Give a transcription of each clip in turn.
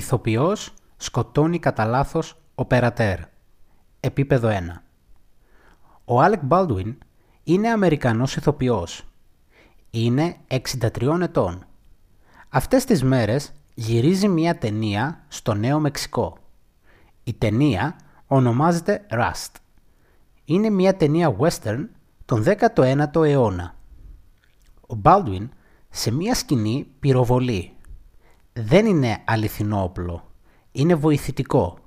Ηθοποιός σκοτώνει κατά λάθος ο Περατέρ. Επίπεδο 1. Ο Άλεκ Μπάλντουιν είναι Αμερικανός ηθοποιός. Είναι 63 ετών. Αυτές τις μέρες γυρίζει μια ταινία στο Νέο Μεξικό. Η ταινία ονομάζεται Rust. Είναι μια ταινία western τον 19ο αιώνα. Ο Baldwin σε μια σκηνή πυροβολεί. Δεν είναι αληθινό όπλο. Είναι βοηθητικό.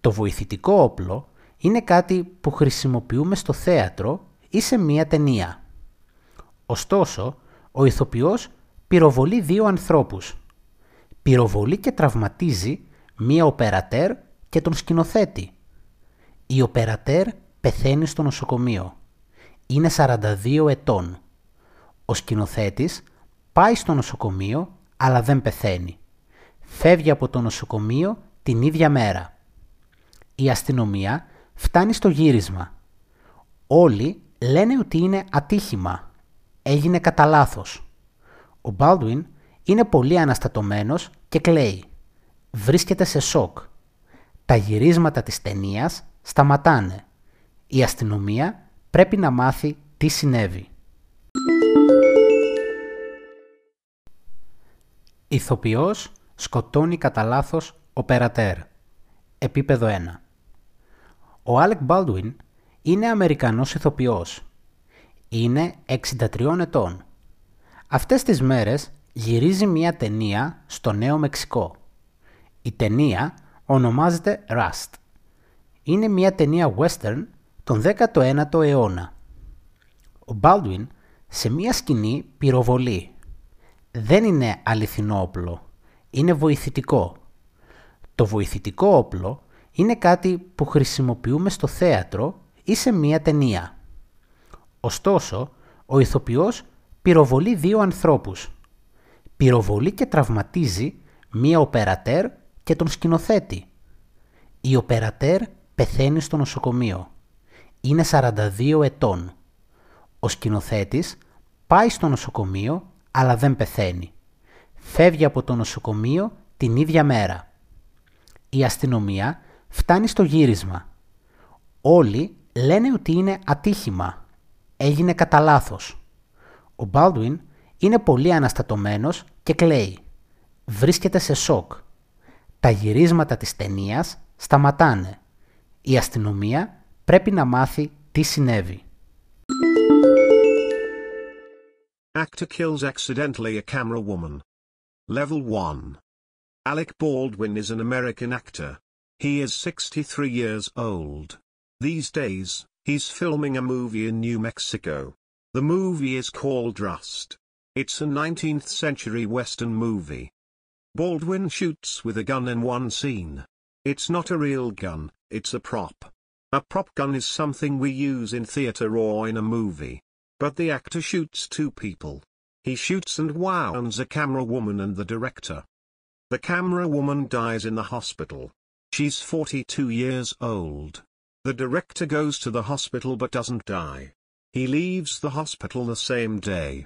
Το βοηθητικό όπλο είναι κάτι που χρησιμοποιούμε στο θέατρο ή σε μία ταινία. Ωστόσο, ο ηθοποιός πυροβολεί δύο ανθρώπους. Πυροβολεί και τραυματίζει μία οπερατέρ και τον σκηνοθέτη. Η οπερατέρ πεθαίνει στο νοσοκομείο. Είναι 42 ετών. Ο σκηνοθέτης πάει στο νοσοκομείο αλλά δεν πεθαίνει. Φεύγει από το νοσοκομείο την ίδια μέρα. Η αστυνομία φτάνει στο γύρισμα. Όλοι λένε ότι είναι ατύχημα. Έγινε κατά λάθος. Ο Μπάλτουιν είναι πολύ αναστατωμένος και κλαίει. Βρίσκεται σε σοκ. Τα γυρίσματα της ταινίας σταματάνε. Η αστυνομία πρέπει να μάθει τι συνέβη. Ηθοποιός σκοτώνει κατά λάθος οπερατέρ. Επίπεδο 1. Ο Άλεκ Μπάλντουιν είναι Αμερικανός ηθοποιός. Είναι 63 ετών. Αυτές τις μέρες γυρίζει μια ταινία στο Νέο Μεξικό. Η ταινία ονομάζεται Rust. Είναι μια ταινία western τον 19ο αιώνα. Ο Baldwin σε μια σκηνή πυροβολεί δεν είναι αληθινό όπλο. Είναι βοηθητικό. Το βοηθητικό όπλο είναι κάτι που χρησιμοποιούμε στο θέατρο ή σε μία ταινία. Ωστόσο, ο ηθοποιός πυροβολεί δύο ανθρώπους. Πυροβολεί και τραυματίζει μία οπερατέρ και τον σκηνοθέτη. Η οπερατέρ πεθαίνει στο νοσοκομείο. Είναι 42 ετών. Ο σκηνοθέτης πάει στο νοσοκομείο αλλά δεν πεθαίνει. Φεύγει από το νοσοκομείο την ίδια μέρα. Η αστυνομία φτάνει στο γύρισμα. Όλοι λένε ότι είναι ατύχημα. Έγινε κατά λάθος. Ο Baldwin είναι πολύ αναστατωμένος και κλαίει. Βρίσκεται σε σοκ. Τα γυρίσματα της ταινίας σταματάνε. Η αστυνομία πρέπει να μάθει τι συνέβη. Actor kills accidentally a camera woman. Level 1. Alec Baldwin is an American actor. He is 63 years old. These days, he's filming a movie in New Mexico. The movie is called Rust. It's a 19th century western movie. Baldwin shoots with a gun in one scene. It's not a real gun, it's a prop. A prop gun is something we use in theater or in a movie. But the actor shoots two people. He shoots and wounds a camera woman and the director. The camera woman dies in the hospital. She's 42 years old. The director goes to the hospital but doesn't die. He leaves the hospital the same day.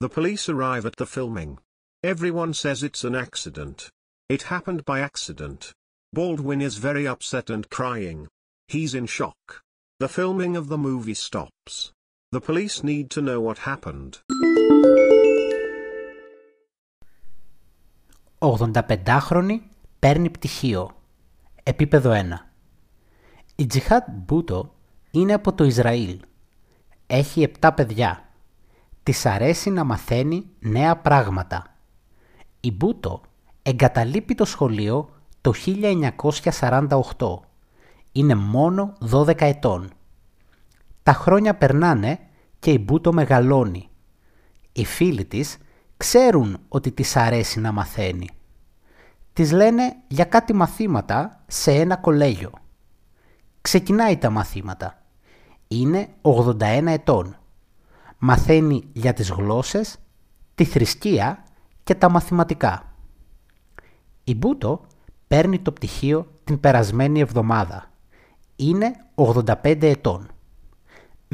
The police arrive at the filming. Everyone says it's an accident. It happened by accident. Baldwin is very upset and crying. He's in shock. The filming of the movie stops. The police need to know what happened. 85χρονη παίρνει πτυχίο. Επίπεδο 1. Η Τζιχάτ Μπούτο είναι από το Ισραήλ. Έχει 7 παιδιά. Της αρέσει να μαθαίνει νέα πράγματα. Η Μπούτο εγκαταλείπει το σχολείο το 1948. Είναι μόνο 12 ετών. Τα χρόνια περνάνε και η Μπούτο μεγαλώνει. Οι φίλοι της ξέρουν ότι της αρέσει να μαθαίνει. Της λένε για κάτι μαθήματα σε ένα κολέγιο. Ξεκινάει τα μαθήματα. Είναι 81 ετών. Μαθαίνει για τις γλώσσες, τη θρησκεία και τα μαθηματικά. Η Μπούτο παίρνει το πτυχίο την περασμένη εβδομάδα. Είναι 85 ετών.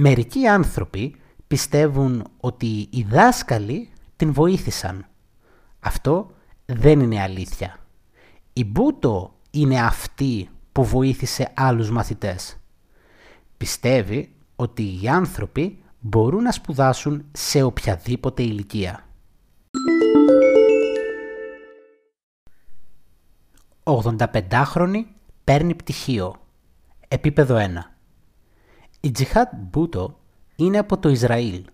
Μερικοί άνθρωποι πιστεύουν ότι οι δάσκαλοι την βοήθησαν. Αυτό δεν είναι αλήθεια. Η Μπούτο είναι αυτή που βοήθησε άλλους μαθητές. Πιστεύει ότι οι άνθρωποι μπορούν να σπουδάσουν σε οποιαδήποτε ηλικία. 85χρονη παίρνει πτυχίο. Επίπεδο 1. Η Τζιχάτ Μπούτο είναι από το Ισραήλ.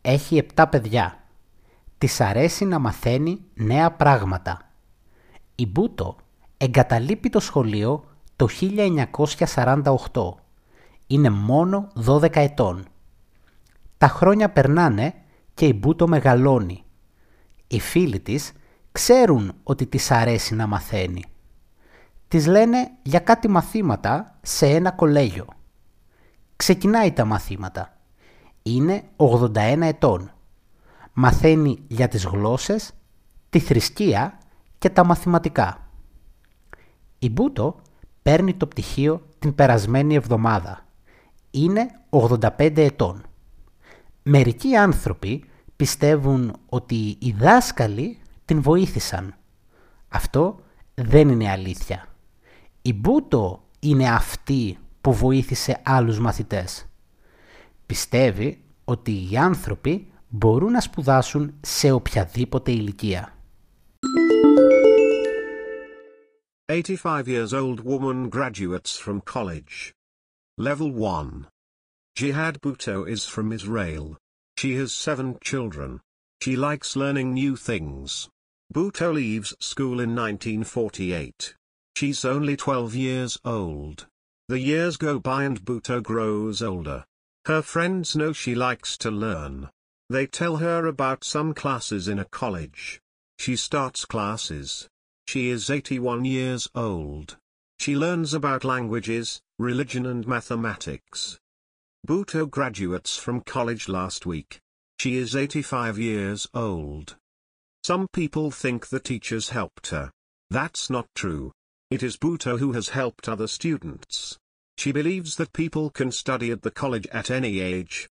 Έχει 7 παιδιά. Της αρέσει να μαθαίνει νέα πράγματα. Η Μπούτο εγκαταλείπει το σχολείο το 1948. Είναι μόνο 12 ετών. Τα χρόνια περνάνε και η Μπούτο μεγαλώνει. Οι φίλοι της ξέρουν ότι της αρέσει να μαθαίνει. Της λένε για κάτι μαθήματα σε ένα κολέγιο. Ξεκινάει τα μαθήματα. Είναι 81 ετών. Μαθαίνει για τις γλώσσες, τη θρησκεία και τα μαθηματικά. Η Μπούτο παίρνει το πτυχίο την περασμένη εβδομάδα. Είναι 85 ετών. Μερικοί άνθρωποι πιστεύουν ότι οι δάσκαλοι την βοήθησαν. Αυτό δεν είναι αλήθεια. Η Μπούτο είναι αυτή που βοήθησε άλλους μαθητές. Πιστεύει ότι οι άνθρωποι μπορούν να σπουδάσουν σε οποιαδήποτε ηλικία. 85 years old woman graduates from college. Level 1. Jihad Bhutto is from Israel. She has seven children. She likes learning new things. Bhutto leaves school in 1948. She's only 12 years old. The years go by and Bhutto grows older. Her friends know she likes to learn. They tell her about some classes in a college. She starts classes. She is 81 years old. She learns about languages, religion and mathematics. Bhutto graduates from college last week. She is 85 years old. Some people think the teachers helped her. That's not true. It is Bhutto who has helped other students. She believes that people can study at the college at any age.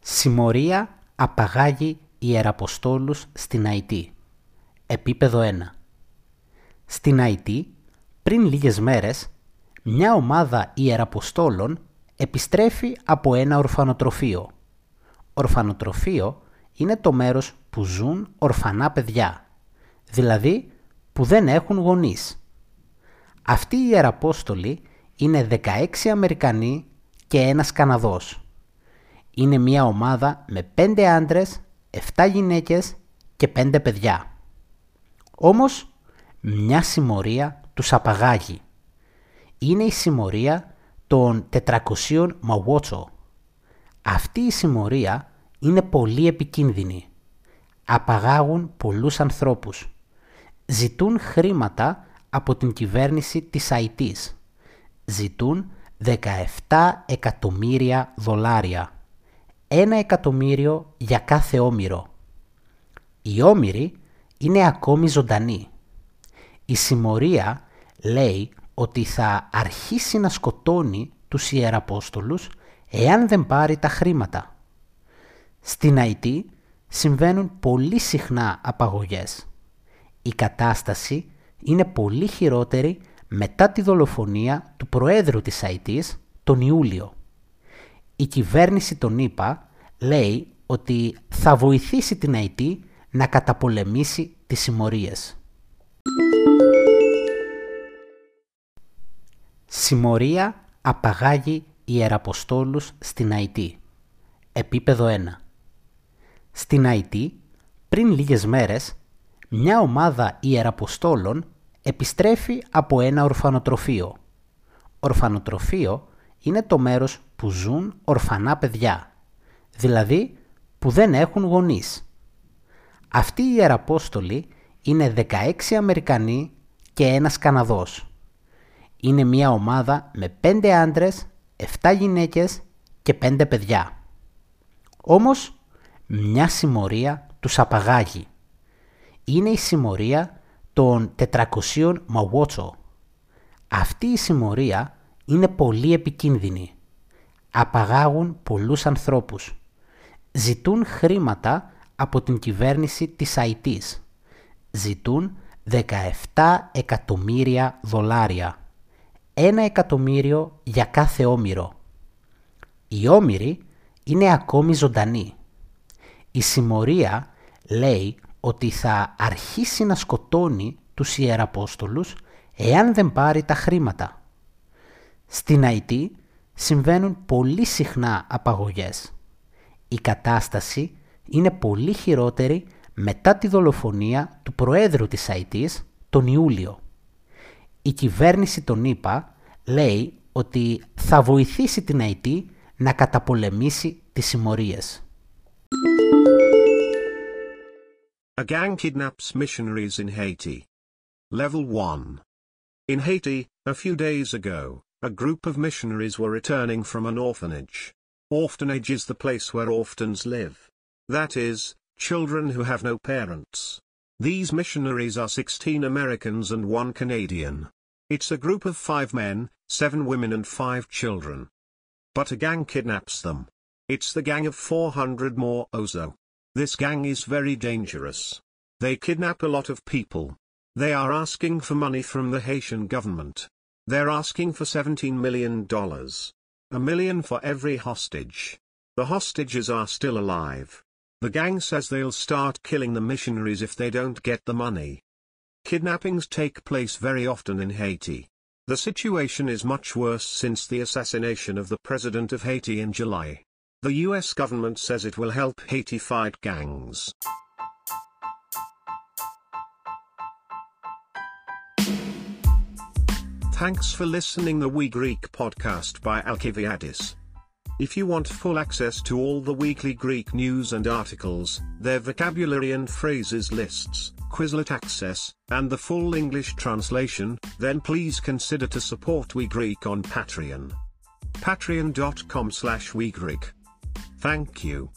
Συμμορία απαγάγει Ιεραποστόλους στην Αϊτή. Επίπεδο 1. Στην Αϊτή, πριν λίγες μέρες, μια ομάδα Ιεραποστόλων επιστρέφει από ένα ορφανοτροφείο. Ορφανοτροφείο είναι το μέρος που ζουν ορφανά παιδιά, δηλαδή που δεν έχουν γονείς. Αυτοί οι Ιεραπόστολοι είναι 16 Αμερικανοί και ένας Καναδός. Είναι μια ομάδα με 5 άντρες 7 γυναίκες και 5 παιδιά. Όμως, μια συμμορία τους απαγάγει. Είναι η συμμορία των 400 Μαουότσο. Αυτή η συμμορία είναι πολύ επικίνδυνη. Απαγάγουν πολλούς ανθρώπους. Ζητούν χρήματα από την κυβέρνηση της Αϊτής. Ζητούν 17 εκατομμύρια δολάρια ένα εκατομμύριο για κάθε όμηρο. Οι όμηροι είναι ακόμη ζωντανοί. Η συμμορία λέει ότι θα αρχίσει να σκοτώνει τους Ιεραπόστολους εάν δεν πάρει τα χρήματα. Στην Αϊτή συμβαίνουν πολύ συχνά απαγωγές. Η κατάσταση είναι πολύ χειρότερη μετά τη δολοφονία του Προέδρου της Αϊτής τον Ιούλιο η κυβέρνηση των ΗΠΑ λέει ότι θα βοηθήσει την ΑΕΤ να καταπολεμήσει τις συμμορίες. Συμμορία απαγάγει Ιεραποστόλους στην ΑΕΤ. Επίπεδο 1. Στην ΑΕΤ, πριν λίγες μέρες, μια ομάδα Ιεραποστόλων επιστρέφει από ένα ορφανοτροφείο. Ορφανοτροφείο είναι το μέρος που ζουν ορφανά παιδιά, δηλαδή που δεν έχουν γονείς. Αυτοί οι Ιεραπόστολοι είναι 16 Αμερικανοί και ένας Καναδός. Είναι μια ομάδα με 5 άντρες, 7 γυναίκες και 5 παιδιά. Όμως, μια συμμορία τους απαγάγει. Είναι η συμμορία των 400 Μαουότσο. Αυτή η συμμορία είναι πολύ επικίνδυνη. Απαγάγουν πολλούς ανθρώπους. Ζητούν χρήματα από την κυβέρνηση της Αιτής. Ζητούν 17 εκατομμύρια δολάρια. Ένα εκατομμύριο για κάθε όμηρο. Οι όμηροι είναι ακόμη ζωντανοί. Η συμμορία λέει ότι θα αρχίσει να σκοτώνει τους Ιεραπόστολους εάν δεν πάρει τα χρήματα. Στην Αϊτή συμβαίνουν πολύ συχνά απαγωγές. Η κατάσταση είναι πολύ χειρότερη μετά τη δολοφονία του Προέδρου της Αϊτής τον Ιούλιο. Η κυβέρνηση των ΗΠΑ λέει ότι θα βοηθήσει την Αϊτή να καταπολεμήσει τις συμμορίες. A gang kidnaps missionaries in Haiti. Level 1. In Haiti, a few days ago, a group of missionaries were returning from an orphanage. Orphanage is the place where orphans live. That is, children who have no parents. These missionaries are 16 Americans and one Canadian. It's a group of five men, seven women and five children. But a gang kidnaps them. It's the gang of 400 more Ozo. This gang is very dangerous. They kidnap a lot of people. They are asking for money from the Haitian government. They're asking for $17 million. A million for every hostage. The hostages are still alive. The gang says they'll start killing the missionaries if they don't get the money. Kidnappings take place very often in Haiti. The situation is much worse since the assassination of the president of Haiti in July. The US government says it will help Haiti fight gangs. Thanks for listening to the We Greek podcast by Alciviadis. If you want full access to all the weekly Greek news and articles, their vocabulary and phrases lists, Quizlet access, and the full English translation, then please consider to support We Greek on Patreon. Patreon.com slash WeGreek. Thank you.